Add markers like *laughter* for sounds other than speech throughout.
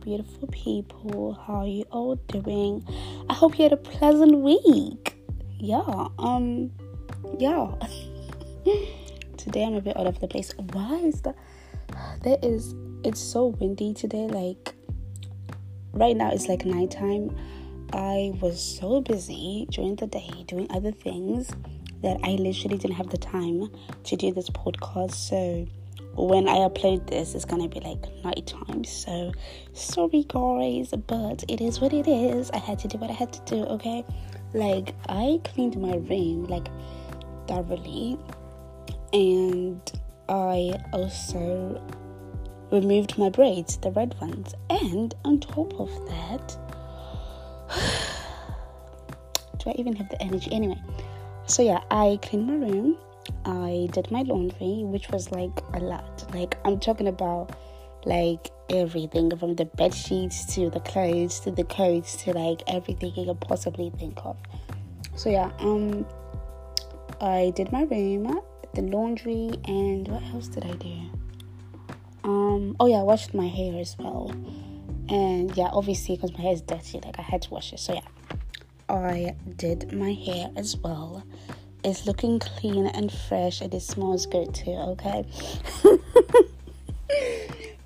beautiful people. How are you all doing? I hope you had a pleasant week. Yeah, um, yeah. *laughs* today I'm a bit out of the place. Why is that? There is, it's so windy today. Like, right now it's like nighttime. I was so busy during the day doing other things that I literally didn't have the time to do this podcast. So, when I upload this, it's gonna be like night time. So sorry, guys, but it is what it is. I had to do what I had to do. Okay, like I cleaned my room like thoroughly, and I also removed my braids, the red ones, and on top of that, *sighs* do I even have the energy? Anyway, so yeah, I cleaned my room I did my laundry, which was like a lot. Like I'm talking about like everything from the bed sheets to the clothes to the coats to like everything you could possibly think of. So yeah, um I did my room, the laundry and what else did I do? Um oh yeah, I washed my hair as well. And yeah, obviously because my hair is dirty, like I had to wash it. So yeah. I did my hair as well it's looking clean and fresh and it smells good too okay *laughs*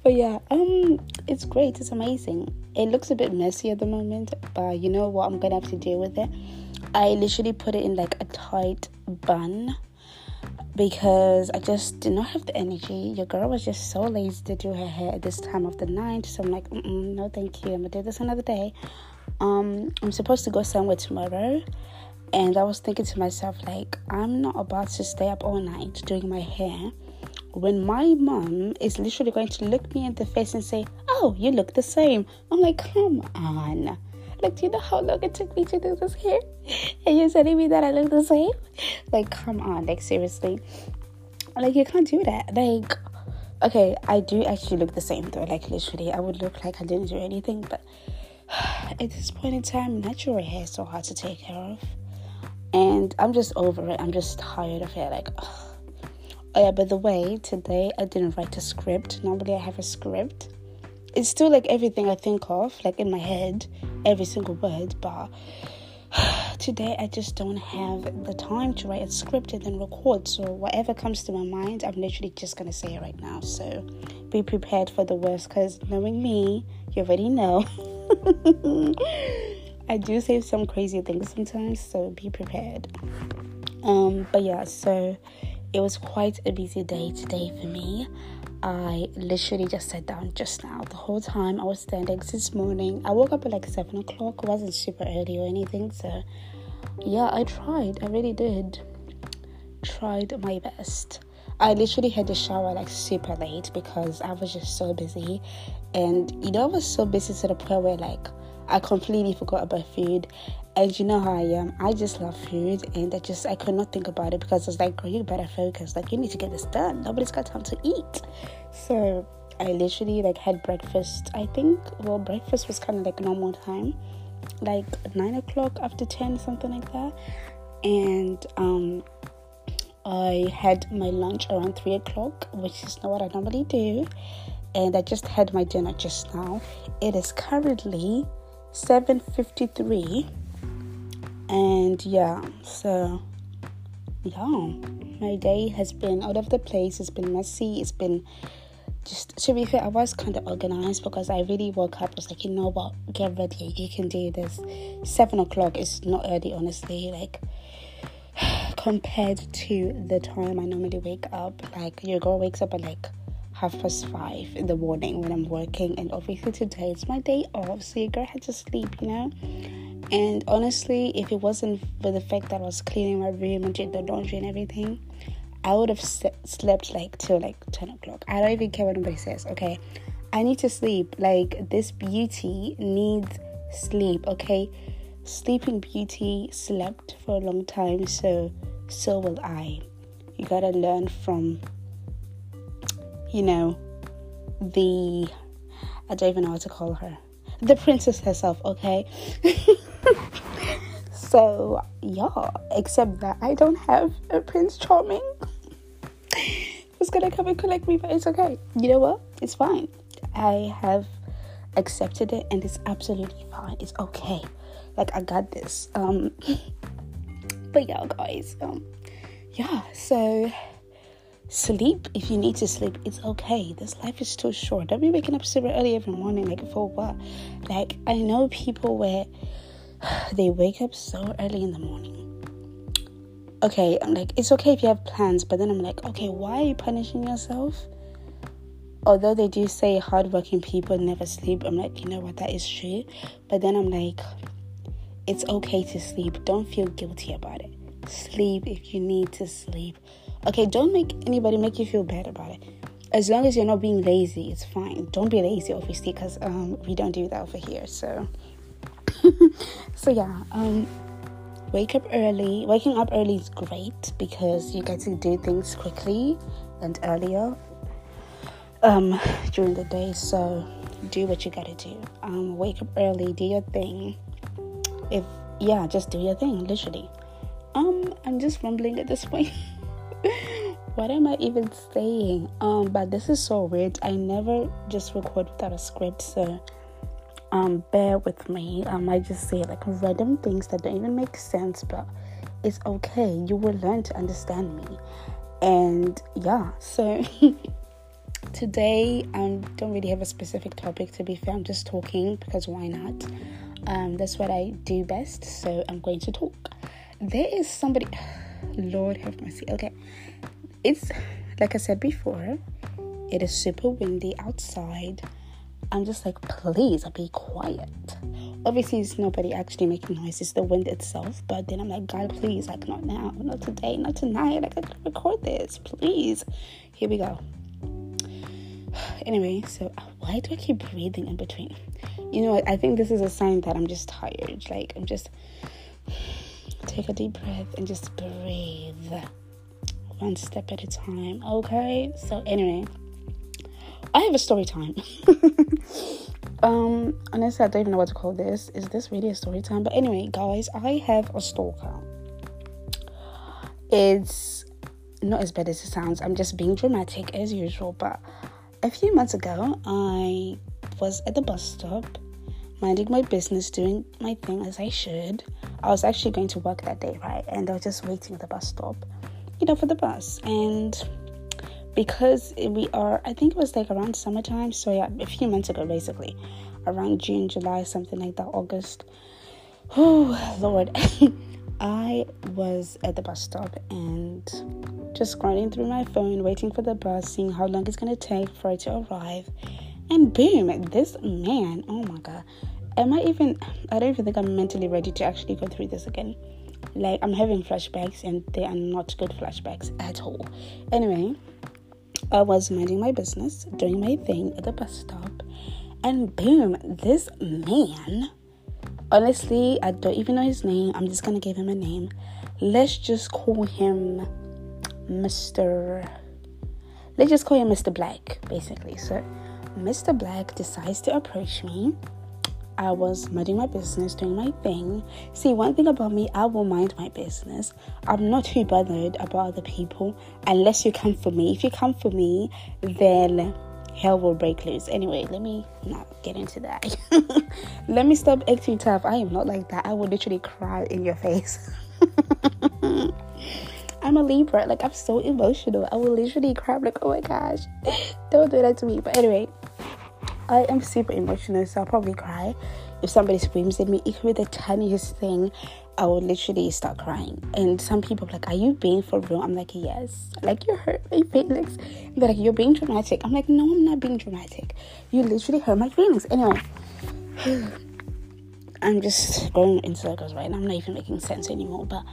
but yeah um it's great it's amazing it looks a bit messy at the moment but you know what i'm gonna have to deal with it i literally put it in like a tight bun because I just did not have the energy. Your girl was just so lazy to do her hair at this time of the night. So I'm like, no, thank you. I'm gonna do this another day. Um, I'm supposed to go somewhere tomorrow, and I was thinking to myself, like, I'm not about to stay up all night doing my hair when my mom is literally going to look me in the face and say, Oh, you look the same. I'm like, Come on. Like, do you know how long it took me to do this hair? And you're telling me that I look the same? Like, come on. Like, seriously. Like, you can't do that. Like, okay, I do actually look the same though. Like, literally, I would look like I didn't do anything. But *sighs* at this point in time, natural hair is so hard to take care of and I'm just over it. I'm just tired of it. Like, ugh. oh yeah. By the way, today I didn't write a script. Normally I have a script. It's still like everything I think of, like in my head, every single word. But *sighs* today I just don't have the time to write a script and then record. So whatever comes to my mind, I'm literally just gonna say it right now. So be prepared for the worst, because knowing me, you already know. *laughs* I do say some crazy things sometimes, so be prepared. Um, but yeah, so it was quite a busy day today for me. I literally just sat down just now. The whole time I was standing since morning. I woke up at like seven o'clock. It wasn't super early or anything, so yeah, I tried. I really did. Tried my best. I literally had to shower like super late because I was just so busy, and you know I was so busy to the point where like I completely forgot about food. And you know how I am. I just love food, and I just I could not think about it because I was like, "Girl, you better focus. Like, you need to get this done. Nobody's got time to eat." So I literally like had breakfast. I think well, breakfast was kind of like normal time, like nine o'clock after ten, something like that. And um, I had my lunch around three o'clock, which is not what I normally do. And I just had my dinner just now. It is currently 7:53 and yeah so yeah. My day has been out of the place. It's been messy. It's been just to be fair I was kind of organized because I really woke up. I was like you know what? Get ready. You can do this. Seven o'clock is not early honestly like *sighs* compared to the time I normally wake up. Like your girl wakes up at like half past five in the morning when I'm working, and obviously today it's my day off, so your girl had to sleep, you know. And honestly, if it wasn't for the fact that I was cleaning my room and doing the laundry and everything, I would have slept like till like 10 o'clock. I don't even care what anybody says, okay? I need to sleep. Like, this beauty needs sleep, okay? Sleeping Beauty slept for a long time, so so will I. You gotta learn from you know, the I don't even know what to call her. The princess herself, okay? *laughs* so yeah, except that I don't have a Prince Charming who's gonna come and collect me, but it's okay. You know what? It's fine. I have accepted it and it's absolutely fine. It's okay. Like I got this. Um *laughs* but yeah guys, um yeah, so sleep if you need to sleep it's okay. This life is too short. Don't be waking up super early every morning like for what? Like i know people where *sighs* they wake up so early in the morning. Okay i'm like it's okay if you have plans but then i'm like okay why are you punishing yourself? Although they do say hardworking people never sleep i'm like you know what? That is true. But then i'm like it's okay to sleep. Don't feel guilty about it. Sleep if you need to sleep Okay, don't make anybody make you feel bad about it. As long as you're not being lazy, it's fine. Don't be lazy, obviously, because um, we don't do that over here. So, *laughs* so yeah, um, wake up early. Waking up early is great because you get to do things quickly and earlier um, during the day. So, do what you gotta do. Um, wake up early, do your thing. If yeah, just do your thing, literally. Um, I'm just rumbling at this *laughs* point. What am I even saying? Um, but this is so weird. I never just record without a script, so um, bear with me. I might just say like random things that don't even make sense, but it's okay. You will learn to understand me. And yeah, so *laughs* today I don't really have a specific topic to be fair. I'm just talking because why not? Um, that's what I do best, so I'm going to talk. There is somebody. Lord have mercy. Okay. It's like I said before, it is super windy outside. I'm just like, please be quiet. Obviously, it's nobody actually making noise, it's the wind itself. But then I'm like, God, please, like, not now, not today, not tonight. Like, I can record this, please. Here we go. Anyway, so uh, why do I keep breathing in between? You know, what? I think this is a sign that I'm just tired. Like, I'm just Take a deep breath and just breathe one step at a time. Okay, so anyway, I have a story time. *laughs* um, honestly, I don't even know what to call this. Is this really a story time? But anyway, guys, I have a stalker. It's not as bad as it sounds. I'm just being dramatic as usual. But a few months ago, I was at the bus stop minding my business, doing my thing as I should. I was actually going to work that day, right? And I was just waiting at the bus stop, you know, for the bus. And because we are, I think it was like around summertime, so yeah, a few months ago, basically, around June, July, something like that, August. Oh, Lord. *laughs* I was at the bus stop and just scrolling through my phone, waiting for the bus, seeing how long it's going to take for it to arrive. And boom, this man, oh my god. Am I even, I don't even think I'm mentally ready to actually go through this again. Like, I'm having flashbacks and they are not good flashbacks at all. Anyway, I was minding my business, doing my thing at the bus stop, and boom, this man, honestly, I don't even know his name. I'm just gonna give him a name. Let's just call him Mr. Let's just call him Mr. Black, basically. So, Mr. Black decides to approach me. I was minding my business, doing my thing. See, one thing about me, I will mind my business. I'm not too bothered about other people unless you come for me. If you come for me, then hell will break loose. Anyway, let me not get into that. *laughs* let me stop acting tough. I am not like that. I will literally cry in your face. *laughs* I'm a Libra. Like I'm so emotional. I will literally cry. I'm like, oh my gosh, *laughs* don't do that to me. But anyway, I am super emotional, so I'll probably cry if somebody screams at me. It could be the tiniest thing. I will literally start crying. And some people are like, Are you being for real? I'm like, Yes. Like, you hurt my feelings. They're like, You're being dramatic. I'm like, No, I'm not being dramatic. You literally hurt my feelings. Anyway, *sighs* I'm just going in circles right now. I'm not even making sense anymore. But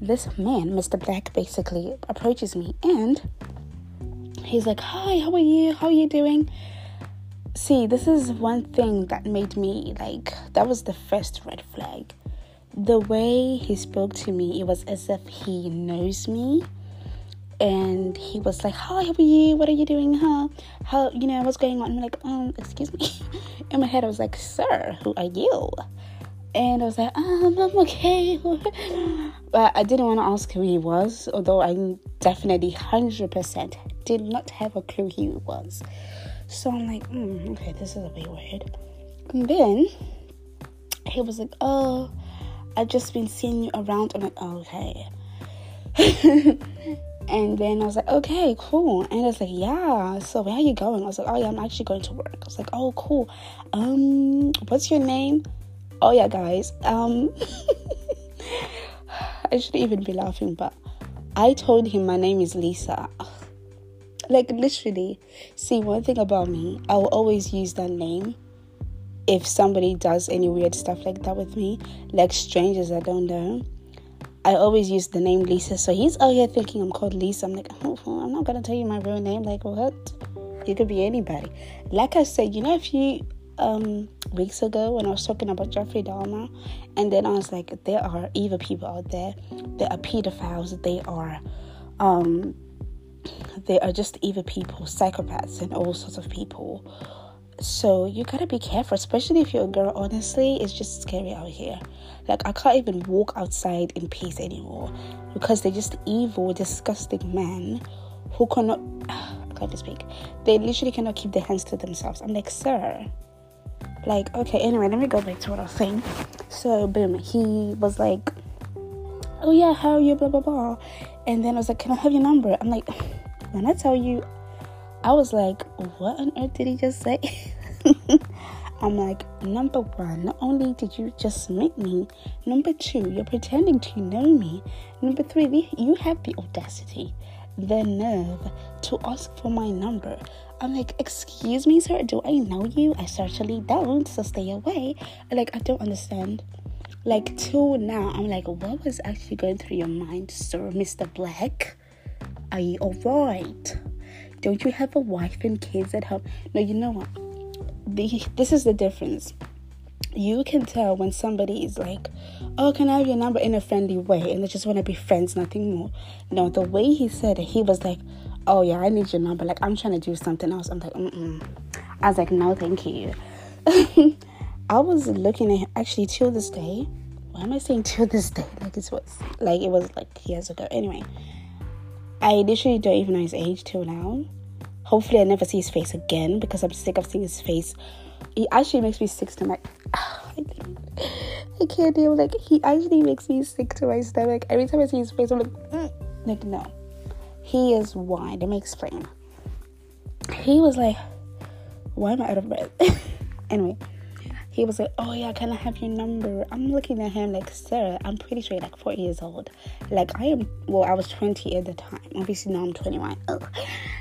this man, Mr. Black, basically approaches me and he's like, Hi, how are you? How are you doing? See, this is one thing that made me like, that was the first red flag. The way he spoke to me, it was as if he knows me. And he was like, Hi, how are you? What are you doing? Huh? How, you know, what's going on? I'm like, Um, excuse me. *laughs* In my head, I was like, Sir, who are you? And I was like, um, I'm okay. *laughs* but I didn't want to ask who he was, although I definitely 100% did not have a clue who he was. So I'm like, mm, okay, this is a bit weird. And then he was like, Oh, I've just been seeing you around. I'm like, oh, Okay. *laughs* and then I was like, okay, cool. And it's like, yeah. So where are you going? I was like, oh yeah, I'm actually going to work. I was like, oh cool. Um, what's your name? Oh yeah, guys. Um, *laughs* I shouldn't even be laughing, but I told him my name is Lisa. *laughs* Like literally, see one thing about me, I will always use that name if somebody does any weird stuff like that with me, like strangers I don't know. I always use the name Lisa. So he's out here thinking I'm called Lisa. I'm like, oh, *laughs* I'm not gonna tell you my real name. Like what? You could be anybody. Like I said, you know, a few um, weeks ago when I was talking about Jeffrey Dahmer, and then I was like, there are evil people out there. There are pedophiles. They are, um, they are just evil people, psychopaths, and all sorts of people. So you gotta be careful, especially if you're a girl. Honestly, it's just scary out here. Like I can't even walk outside in peace anymore because they're just evil, disgusting men who cannot. *sighs* I can't speak. They literally cannot keep their hands to themselves. I'm like, sir. Like, okay, anyway, let me go back to what I was saying. So, boom, he was like, oh yeah, how are you, blah, blah, blah. And then I was like, can I have your number? I'm like, when I tell you, I was like, what on earth did he just say? *laughs* I'm like, number one, not only did you just meet me, number two, you're pretending to know me. Number three, you have the audacity, the nerve to ask for my number. I'm like, excuse me, sir, do I know you? I certainly don't, so stay away. I'm Like, I don't understand. Like, till now, I'm like, what was actually going through your mind, sir, Mr. Black? Are you alright? Don't you have a wife and kids at home? No, you know what? the, this is the difference. You can tell when somebody is like, "Oh, can I have your number?" in a friendly way, and they just want to be friends, nothing more. No, the way he said it, he was like, "Oh yeah, I need your number." Like I'm trying to do something else. I'm like, "Mm." I was like, "No, thank you." *laughs* I was looking at him, actually till this day. Why am I saying till this day? Like it was like it was like years ago. Anyway, I literally don't even know his age till now. Hopefully, I never see his face again because I'm sick of seeing his face. He actually makes me sick to my. *sighs* I can't deal. Like he actually makes me sick to my stomach every time I see his face. I'm like, mm. like no. He is wine. Let me explain. He was like, why am I out of breath? *laughs* anyway, he was like, "Oh yeah, can I have your number?" I'm looking at him like, "Sir, I'm pretty sure like 40 years old. Like I am. Well, I was 20 at the time. Obviously now I'm 21. Ugh.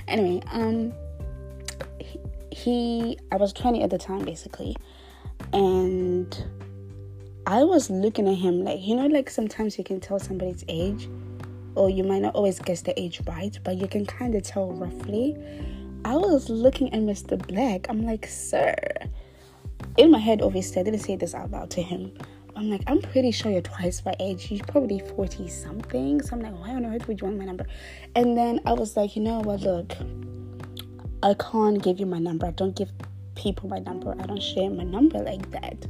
Anyway, um, he, I was 20 at the time basically, and I was looking at him like, you know, like sometimes you can tell somebody's age, or you might not always guess the age right, but you can kind of tell roughly. I was looking at Mr. Black. I'm like, sir in my head, obviously, I didn't say this out loud to him. I'm like, I'm pretty sure you're twice my age. You're probably 40 something. So I'm like, why on earth would you want my number? And then I was like, you know what, look, I can't give you my number. I don't give people my number. I don't share my number like that.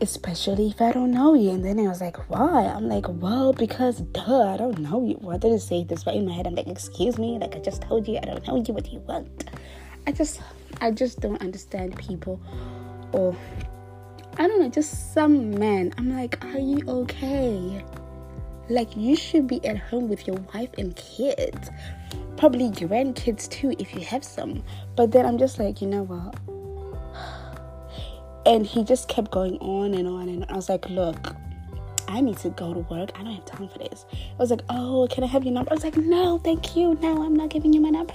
Especially if I don't know you. And then I was like, why? I'm like, well, because duh, I don't know you. Well, I didn't say this, but in my head, I'm like, excuse me, like I just told you, I don't know you. What do you want? I just, I just don't understand people I don't know, just some men. I'm like, are you okay? Like, you should be at home with your wife and kids. Probably grandkids too, if you have some. But then I'm just like, you know what? *sighs* And he just kept going on and on. And I was like, look, I need to go to work. I don't have time for this. I was like, oh, can I have your number? I was like, no, thank you. No, I'm not giving you my number.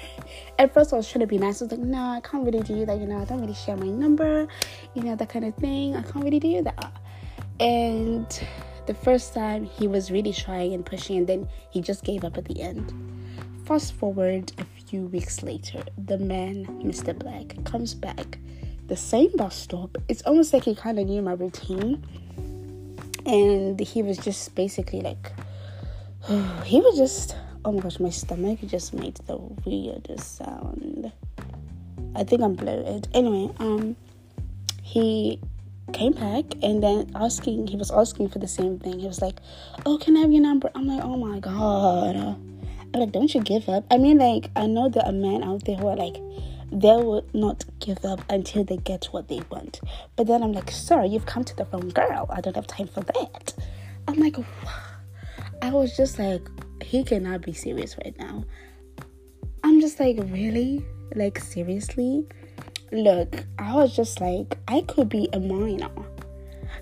At first, I was trying to be nice. I was like, no, I can't really do that. You know, I don't really share my number. You know, that kind of thing. I can't really do that. And the first time, he was really trying and pushing, and then he just gave up at the end. Fast forward a few weeks later, the man, Mr. Black, comes back. The same bus stop. It's almost like he kind of knew my routine and he was just basically like *sighs* he was just oh my gosh my stomach just made the weirdest sound. I think i'm bloated. Anyway um he came back and then asking he was asking for the same thing. He was like oh can i have your number? I'm like oh my god. I'm like don't you give up? I mean like i know there are men out there who are like they will not give up until they get what they want. But then I'm like, sir, you've come to the wrong girl. I don't have time for that. I'm like, I was just like, he cannot be serious right now. I'm just like, really? Like, seriously? Look, I was just like, I could be a minor.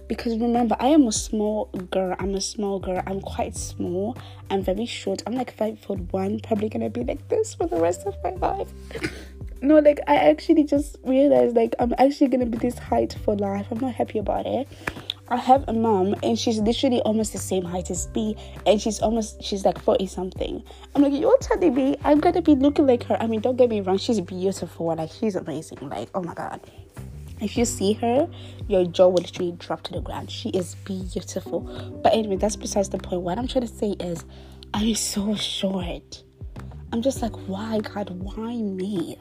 Because remember, I am a small girl. I'm a small girl. I'm quite small. I'm very short. I'm like five foot one. Probably gonna be like this for the rest of my life. *laughs* no, like I actually just realized like I'm actually gonna be this height for life. I'm not happy about it. I have a mom and she's literally almost the same height as me and she's almost she's like 40 something. I'm like, you're telling me I'm gonna be looking like her. I mean, don't get me wrong, she's beautiful, like she's amazing. Like, oh my god. If you see her, your jaw will literally drop to the ground. She is beautiful. But anyway, that's besides the point. What I'm trying to say is I'm so short. I'm just like, why God, why me?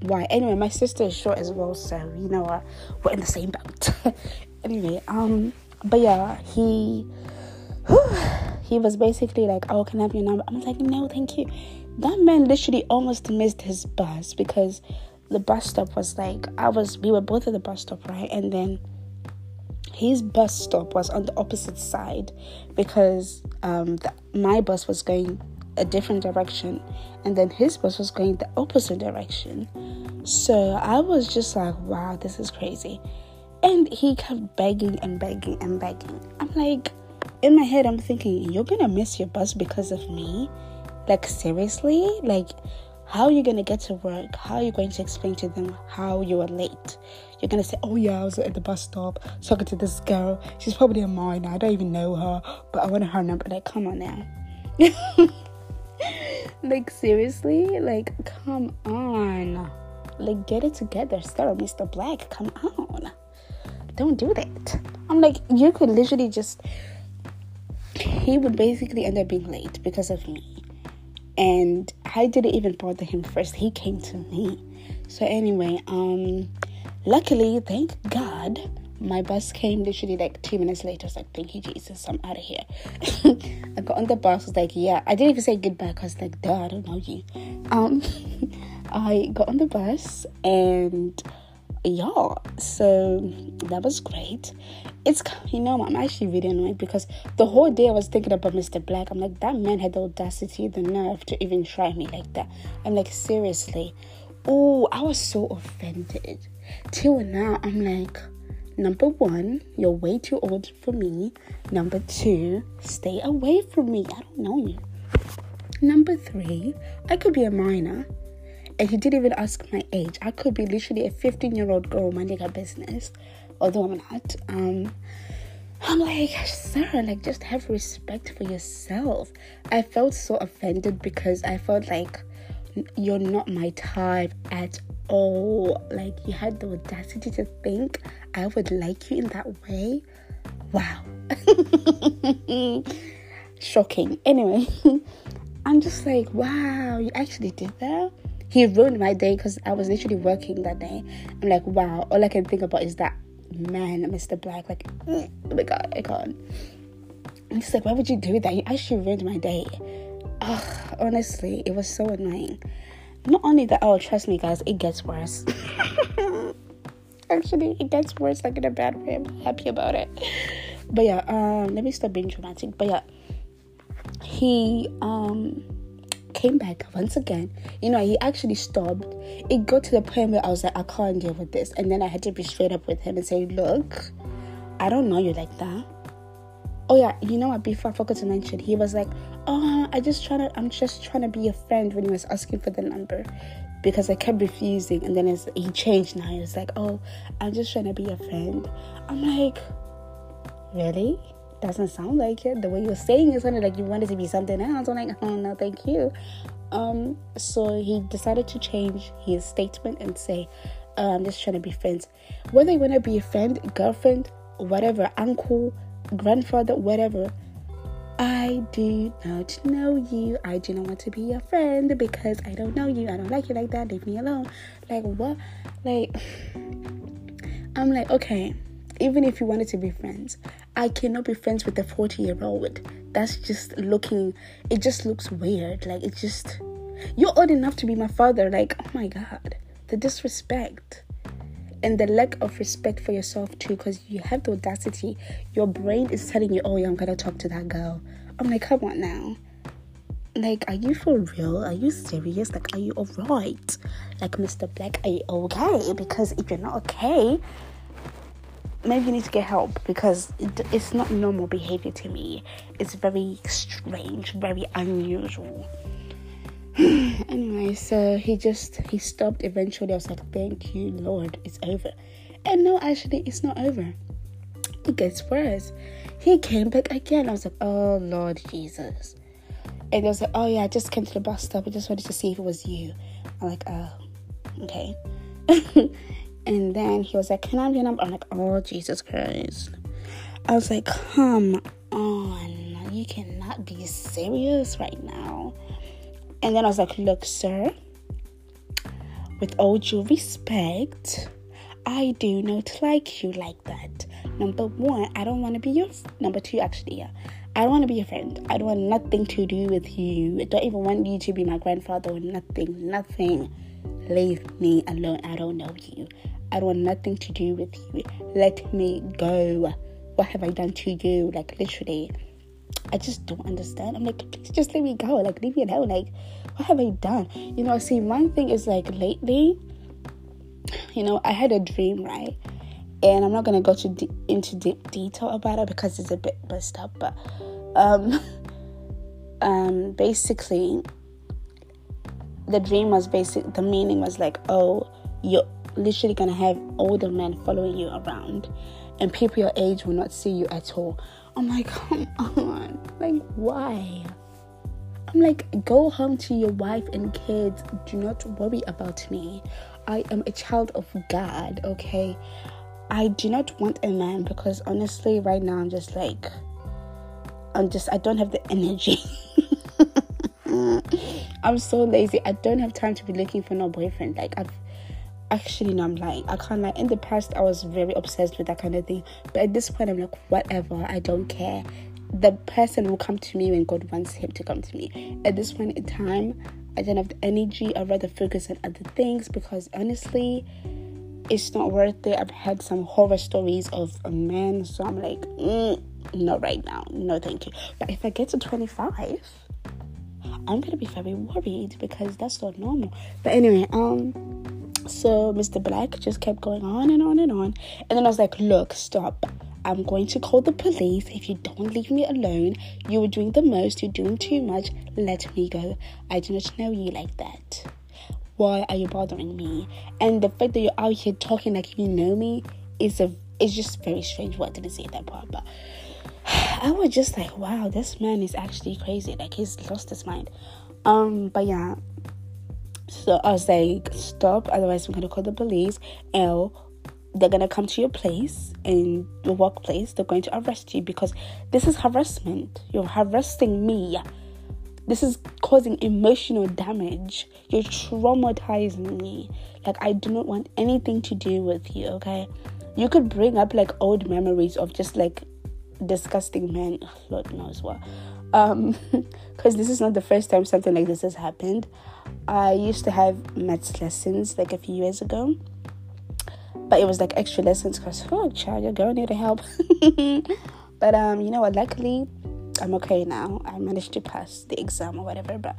Why? Anyway, my sister is short as well, so you know what? We're in the same boat. *laughs* anyway, um, but yeah, he *sighs* he was basically like, "Oh, can I have your number?" I was like, "No, thank you." That man literally almost missed his bus because the bus stop was like I was. We were both at the bus stop, right? And then his bus stop was on the opposite side because um, the, my bus was going a different direction and then his bus was going the opposite direction so i was just like wow this is crazy and he kept begging and begging and begging. I'm like, in my head, I'm thinking, you're gonna miss your bus because of me? Like, seriously? Like, how are you gonna get to work? How are you going to explain to them how you are late? You're gonna say, Oh, yeah, I was at the bus stop talking to this girl. She's probably a minor. I don't even know her, but I want her number. Like, come on now. *laughs* *laughs* like, seriously? Like, come on. Like, get it together, sir, Mr. Black. Come on don't do that. I'm like, you could literally just. He would basically end up being late because of me. And I didn't even bother him first. He came to me. So anyway, um luckily, thank God, my bus came literally like two minutes later. I was like, thank you, Jesus, I'm out of here. *laughs* I got on the bus, I was like, yeah. I didn't even say goodbye because like, duh, I don't know you. Um *laughs* I got on the bus and yeah, so that was great. It's you know I'm actually really annoyed because the whole day I was thinking about Mr. Black. I'm like that man had the audacity, the nerve to even try me like that. I'm like seriously. Oh, I was so offended. Till now, I'm like, number one, you're way too old for me. Number two, stay away from me. I don't know you. Number three, I could be a minor and he didn't even ask my age. I could be literally a 15 year old girl minding her business, although I'm not. Um, I'm like, sir, like just have respect for yourself. I felt so offended because I felt like you're not my type at all. Like you had the audacity to think I would like you in that way. Wow. *laughs* Shocking. Anyway, *laughs* I'm just like, wow, you actually did that he ruined my day because I was literally working that day. I'm like, wow, all I can think about is that man, Mr. Black. Like, *sniffs* oh my god, I can't. I'm just like, why would you do that? You actually ruined my day. Ugh, honestly, it was so annoying. Not only that, oh, trust me, guys, it gets worse. *laughs* actually, it gets worse, like in a bad way. I'm happy about it. But yeah, um, let me stop being dramatic. But yeah, he um came back once again. You know, he actually stopped. It got to the point where I was like, I can't deal with this. And then I had to be straight up with him and say, Look, I don't know you like that. Oh yeah, you know what? Before I forgot to mention, he was like, "Oh, I just trying to, I'm just trying to be a friend." When he was asking for the number, because I kept refusing, and then he changed. Now was like, "Oh, I'm just trying to be a friend." I'm like, really? doesn't sound like it. The way you're saying it sounded like you wanted to be something else. I'm like, oh no, thank you. Um, so he decided to change his statement and say, oh, I'm just trying to be friends. Whether you want to be a friend, girlfriend, whatever, uncle, grandfather, whatever. I do not know you. I do not want to be your friend because I don't know you. I don't like you like that. Leave me alone. Like what? Like *sighs* I'm like, okay, even if you wanted to be friends, I cannot be friends with a 40 year old. That's just looking, it just looks weird. Like, it just, you're old enough to be my father. Like, oh my God. the disrespect and the lack of respect for yourself too because you have the audacity. Your brain is telling you oh yeah i'm gonna talk to that girl. I'm like come on now. Like are you for real? Are you serious? Like are you all right like mr black are you okay? Because if you're not okay maybe you need to get help because it, it's not normal behavior to me. It's very strange very unusual *sighs* hmm. *sighs* anyway, so he just he stopped eventually. I was like, Thank you, Lord, it's over. And no, actually it's not over. It gets worse. He came back again. I was like, Oh Lord Jesus. And he was like, Oh yeah, I just came to the bus stop. I just wanted to see if it was you. I'm like, Oh, okay. *laughs* and then he was like, Can I your number? I'm like, Oh Jesus Christ. I was like, Come on. You cannot be serious right now. And then I was like, Look, sir, with all due respect, I do not like you like that. Number one, I don't want to be your. F- number two, actually, yeah. I don't want to be your friend. I don't want nothing to do with you. I don't even want you to be my grandfather or nothing. Nothing. Leave me alone. I don't know you. I don't want nothing to do with you. Let me go. What have I done to you? Like, literally. I just don't understand. I'm like, please just let me go. Like, leave me alone. Like, what have I done? You know, see, one thing is like lately, you know, I had a dream, right? And I'm not gonna go to de- into deep detail about it because it's a bit messed up. But um, *laughs* um, basically, the dream was basic. The meaning was like, oh, you're literally gonna have older men following you around, and people your age will not see you at all. I'm like, *laughs* come on. Like, why? I'm like, go home to your wife and kids. Do not worry about me. I am a child of God, okay? I do not want a man because honestly, right now, I'm just like, I'm just, I don't have the energy. *laughs* I'm so lazy. I don't have time to be looking for no boyfriend. Like, I've actually no i'm lying. I can't lie. In the past i was very obsessed with that kind of thing. But at this point i'm like whatever i don't care. The person will come to me when god wants him to come to me. At this point in time i don't have the energy. I'd rather focus on other things because honestly it's not worth it. I've had some horror stories of a man so i'm like mm, not right now. No thank you. But if i get to 25 i'm gonna be very worried because that's not normal. But anyway um so Mr. Black just kept going on and on and on. And then I was like, look, stop. I'm going to call the police. If you don't leave me alone, you are doing the most, you're doing too much. Let me go. I do not know you like that. Why are you bothering me? And the fact that you're out here talking like you know me is a is just very strange. What didn't say at that part, but *sighs* I was just like, wow, this man is actually crazy. Like he's lost his mind. Um, but yeah, so I was like, stop, otherwise I'm gonna call the police. L they're gonna come to your place in your workplace, they're going to arrest you because this is harassment. You're harassing me. This is causing emotional damage. You're traumatizing me. Like I do not want anything to do with you, okay? You could bring up like old memories of just like disgusting men. Lord knows what. Um, *laughs* because this is not the first time something like this has happened. I used to have maths lessons like a few years ago, but it was like extra lessons because oh child, you're going need help. *laughs* but um, you know what? Luckily, I'm okay now. I managed to pass the exam or whatever. But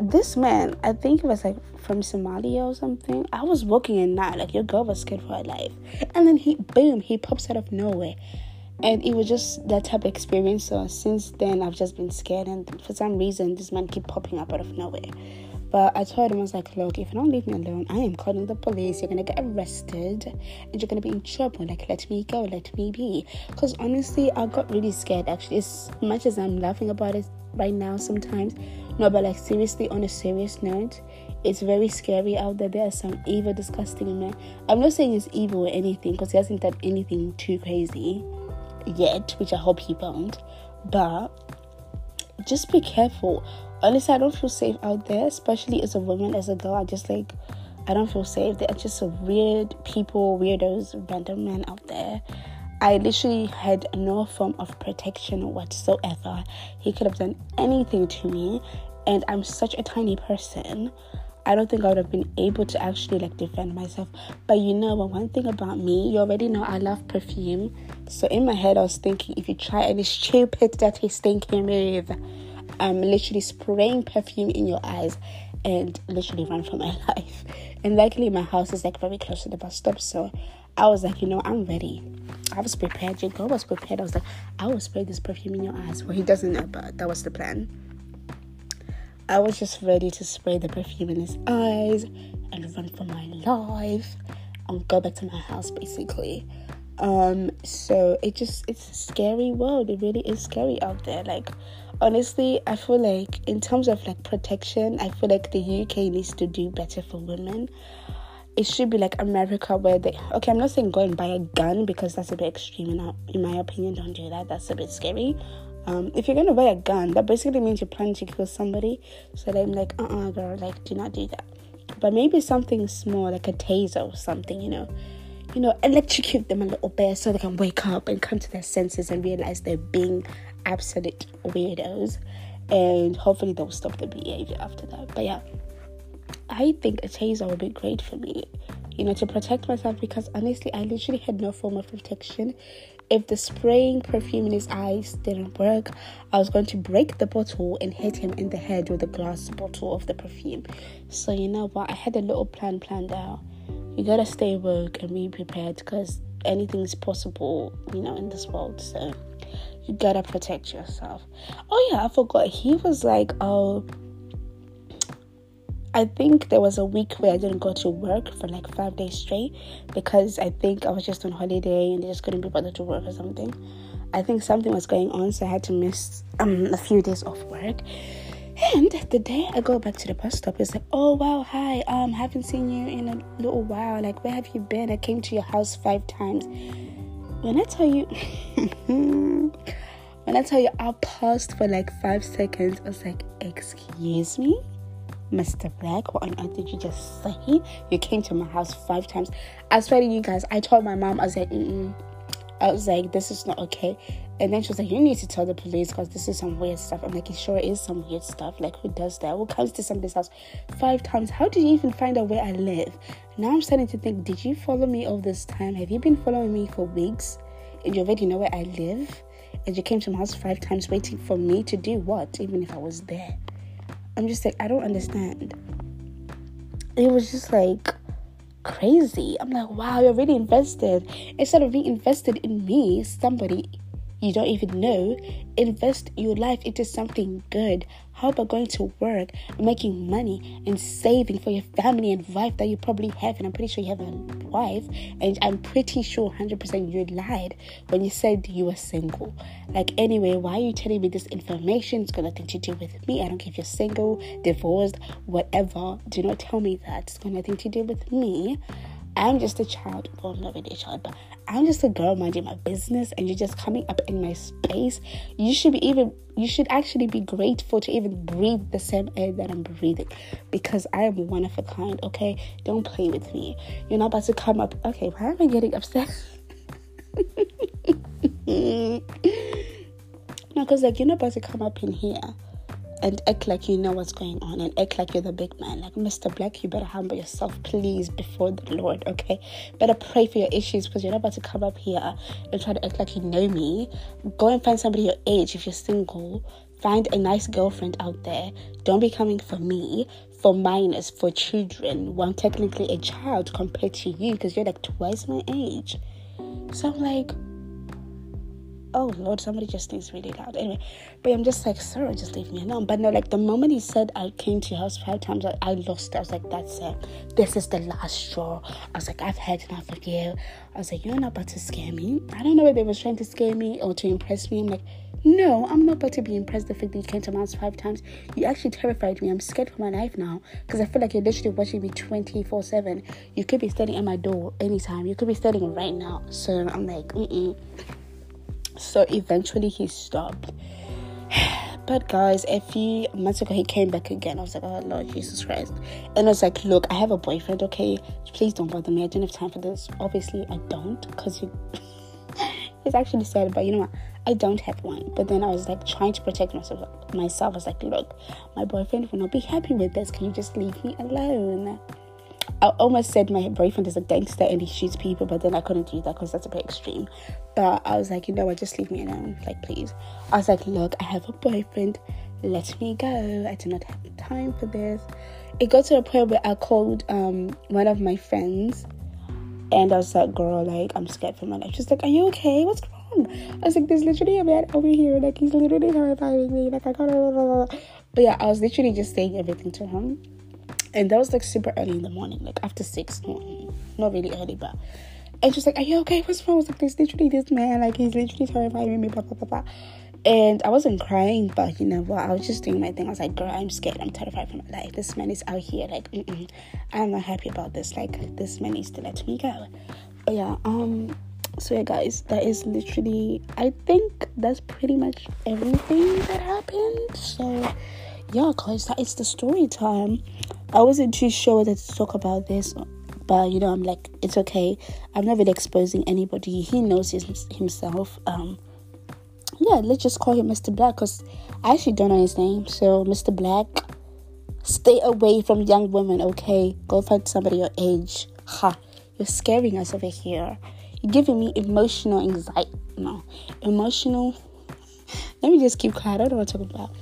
this man, I think it was like from Somalia or something. I was walking in night, like your girl was scared for her life, and then he boom, he pops out of nowhere and it was just that type of experience. So since then i've just been scared and for some reason this man keep popping up out of nowhere. But i told him i was like look if you don't leave me alone i am calling the police. You're gonna get arrested and you're gonna be in trouble. Like let me go let me be. Because honestly i got really scared actually. As much as i'm laughing about it right now sometimes no but like seriously on a serious note it's very scary out there. There are some evil, disgusting men. I'm not saying it's evil or anything because he hasn't done anything too crazy yet, which I hope he won't. But just be careful. Honestly, I don't feel safe out there, especially as a woman, as a girl. I just like, I don't feel safe. There are just weird people, weirdos, random men out there. I literally had no form of protection whatsoever. He could have done anything to me, and I'm such a tiny person. I don't think I would have been able to actually like defend myself. But you know, one thing about me, you already know I love perfume. So in my head, I was thinking if you try any stupid, dirty, stinky move, I'm literally spraying perfume in your eyes and literally run for my *laughs* life. And luckily, my house is like very close to the bus stop, so I was like, you know, I'm ready. I was prepared. Your girl was prepared. I was like, I will spray this perfume in your eyes. Well, he doesn't know, but that was the plan. I was just ready to spray the perfume in his eyes and run for my life and go back to my house, basically. Um, so it just it's a scary world. It really is scary out there. Like honestly, I feel like in terms of like protection, I feel like the UK needs to do better for women. It should be like America where they okay, I'm not saying go and buy a gun because that's a bit extreme in, in my opinion. Don't do that. That's a bit scary. Um, if you're gonna buy a gun, that basically means you're planning to kill somebody. So I'm like, uh uh-uh, uh girl, like do not do that. But maybe something small like a taser or something, you know you know, electrocute them a little bit so they can wake up and come to their senses and realize they're being absolute weirdos. And hopefully they'll stop the behavior after that. But yeah, I think a taser would be great for me, you know, to protect myself because honestly, I literally had no form of protection. If the spraying perfume in his eyes didn't work, I was going to break the bottle and hit him in the head with a glass bottle of the perfume. So, you know what? I had a little plan planned out you gotta stay woke and be prepared because anything's possible, you know, in this world. So you gotta protect yourself. Oh yeah, I forgot. He was like, oh. I think there was a week where I didn't go to work for like five days straight because I think I was just on holiday and they just couldn't be bothered to work or something. I think something was going on, so I had to miss um, a few days off work. And the day I go back to the bus stop, it's like, oh wow, hi, um, haven't seen you in a little while. Like, where have you been? I came to your house five times. When I tell you, *laughs* when I tell you, I paused for like five seconds. I was like, excuse me, Mr. Black, what on earth did you just say? You came to my house five times. I swear to you guys, I told my mom, I was like, Mm-mm. I was like, this is not okay. And then she was like, You need to tell the police because this is some weird stuff. I'm like, It sure is some weird stuff. Like, who does that? Who comes to somebody's house five times? How did you even find out where I live? Now I'm starting to think, Did you follow me all this time? Have you been following me for weeks? And you already know where I live? And you came to my house five times waiting for me to do what, even if I was there? I'm just like, I don't understand. It was just like crazy. I'm like, wow, you're really invested. Instead of being invested in me, somebody you don't even know, invest your life into something good. How about going to work, making money, and saving for your family and wife that you probably have? And I'm pretty sure you have a wife, and I'm pretty sure 100% you lied when you said you were single. Like, anyway, why are you telling me this information? It's got nothing to do with me. I don't care if you're single, divorced, whatever. Do not tell me that. It's got nothing to do with me. I'm just a child. Well, not really a child, but I'm just a girl minding my business, and you're just coming up in my space. You should be even. You should actually be grateful to even breathe the same air that I'm breathing, because I am one of a kind. Okay, don't play with me. You're not about to come up. Okay, why am I getting upset? *laughs* no, because like you're not about to come up in here and act like you know what's going on and act like you're the big man. Like, Mr. Black, you better humble yourself, please, before the Lord, okay? Better pray for your issues because you're not about to come up here and try to act like you know me. Go and find somebody your age if you're single. Find a nice girlfriend out there. Don't be coming for me, for minors, for children. Well, I'm technically a child compared to you because you're like twice my age. So I'm like, oh lord somebody just needs really loud anyway but i'm just like sir just leave me alone but no like the moment he said i came to your house five times i, I lost it. i was like that's it this is the last straw i was like i've had enough of you i was like you're not about to scare me i don't know whether they was trying to scare me or to impress me i'm like no, I'm not about to be impressed the fact that you came to my house five times. You actually terrified me. I'm scared for my life now because I feel like you're literally watching me 24 7. You could be standing at my door anytime. You could be standing right now. So I'm like, mm so eventually he stopped. *sighs* But guys, a few months ago he came back again. I was like, oh Lord Jesus Christ. And I was like, look, I have a boyfriend, okay? Please don't bother me. I don't have time for this. Obviously I don't, because you *laughs* he's actually sad, but you know what? I don't have one. But then I was like trying to protect myself. Myself, I was like, look, my boyfriend will not be happy with this. Can you just leave me alone? I almost said my boyfriend is a gangster and he shoots people, but then I couldn't do that because that's a bit extreme. But I was like, you know what, just leave me alone, like please. I was like, look, I have a boyfriend, let me go. I do not have time for this. It got to a point where I called um, one of my friends, and I was like, girl, like I'm scared for my life. She's like, are you okay? What's wrong? I was like, there's literally a man over here, like he's literally terrifying me, like I can't. But yeah, I was literally just saying everything to him and that was like super early in the morning, like after six. No, not really early, but and she's like, "Are you okay? What's wrong?" I was like, "There's literally this man, like he's literally terrifying me." Blah blah blah blah. And I wasn't crying, but you know what? I was just doing my thing. I was like, "Girl, I'm scared. I'm terrified for my life. This man is out here. Like, I'm not happy about this. Like, this man needs to let me go." But yeah, um, so yeah, guys, that is literally. I think that's pretty much everything that happened. So yeah, guys, that is the story time. I wasn't too sure whether to talk about this, but you know, I'm like, it's okay. I'm not really exposing anybody. He knows his, himself. Um, yeah, let's just call him Mr. Black because I actually don't know his name. So, Mr. Black, stay away from young women, okay? Go find somebody your age. Ha, you're scaring us over here. You're giving me emotional anxiety. No, emotional. Let me just keep quiet. I don't know what I'm talking about.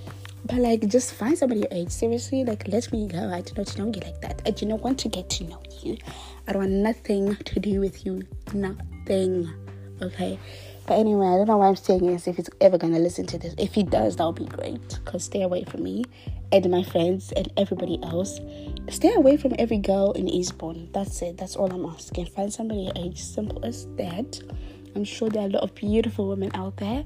But like, just find somebody your age. Seriously, like, let me go. I do not know you like that. I do not want to get to know you. I don't want nothing to do with you. Nothing. Okay. But anyway, I don't know why I'm saying this. If he's ever gonna listen to this, if he does, that'll be great. Cause stay away from me and my friends and everybody else. Stay away from every girl in Eastbourne. That's it. That's all I'm asking. Find somebody your age. Simple as that. I'm sure there are a lot of beautiful women out there.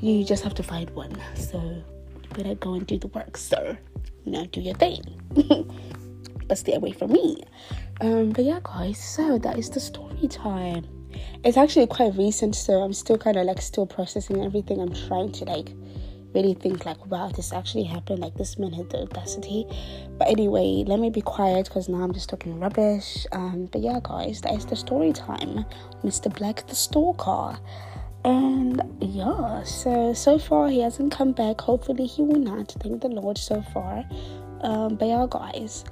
You just have to find one. So better go and do the work, sir. You know, do your thing. *laughs* but stay away from me. Um, but yeah, guys, so that is the story time. It's actually quite recent, so I'm still kind of like still processing everything. I'm trying to like really think like, wow, this actually happened. Like this man had the audacity. But anyway, let me be quiet because now I'm just talking rubbish. Um, but yeah, guys, that is the story time. Mr. Black the Stalker. And yeah, so so far he hasn't come back. Hopefully he will not. Thank the Lord so far. Um, but yeah, guys,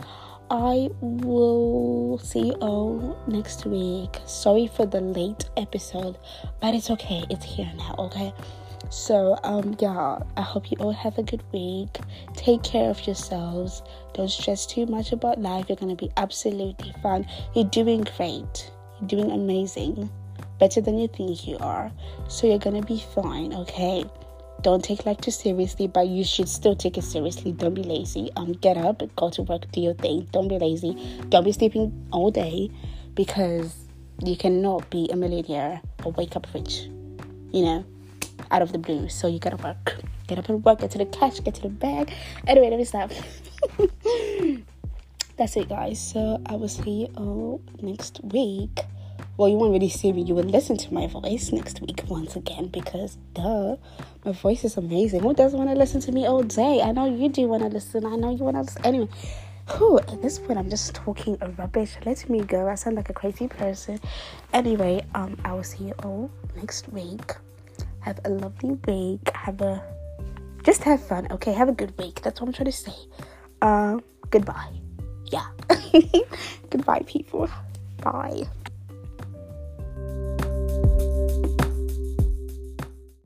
I will see you all next week. Sorry for the late episode, but it's okay. It's here now. Okay. So um yeah, I hope you all have a good week. Take care of yourselves. Don't stress too much about life. You're gonna be absolutely fine. You're doing great. You're doing amazing better than you think you are. So you're gonna be fine, okay? Don't take life too seriously, but you should still take it seriously. Don't be lazy. Um, get up, go to work, do your thing. Don't be lazy. Don't be sleeping all day because you cannot be a millionaire or wake up rich, you know, out of the blue. So you gotta work. Get up and work, get to the cash, get to the bag. Anyway, let me stop. *laughs* That's it, guys. So I will see you all next week well, you won't really see me. You will listen to my voice next week once again because, duh, my voice is amazing. Who doesn't want to listen to me all day? I know you do want to listen. I know you want to listen. Anyway, who at this point I'm just talking rubbish. Let me go. I sound like a crazy person. Anyway, um, I will see you all next week. Have a lovely week. Have a just have fun. Okay, have a good week. That's what I'm trying to say. Um, goodbye. Yeah. *laughs* goodbye, people. Bye.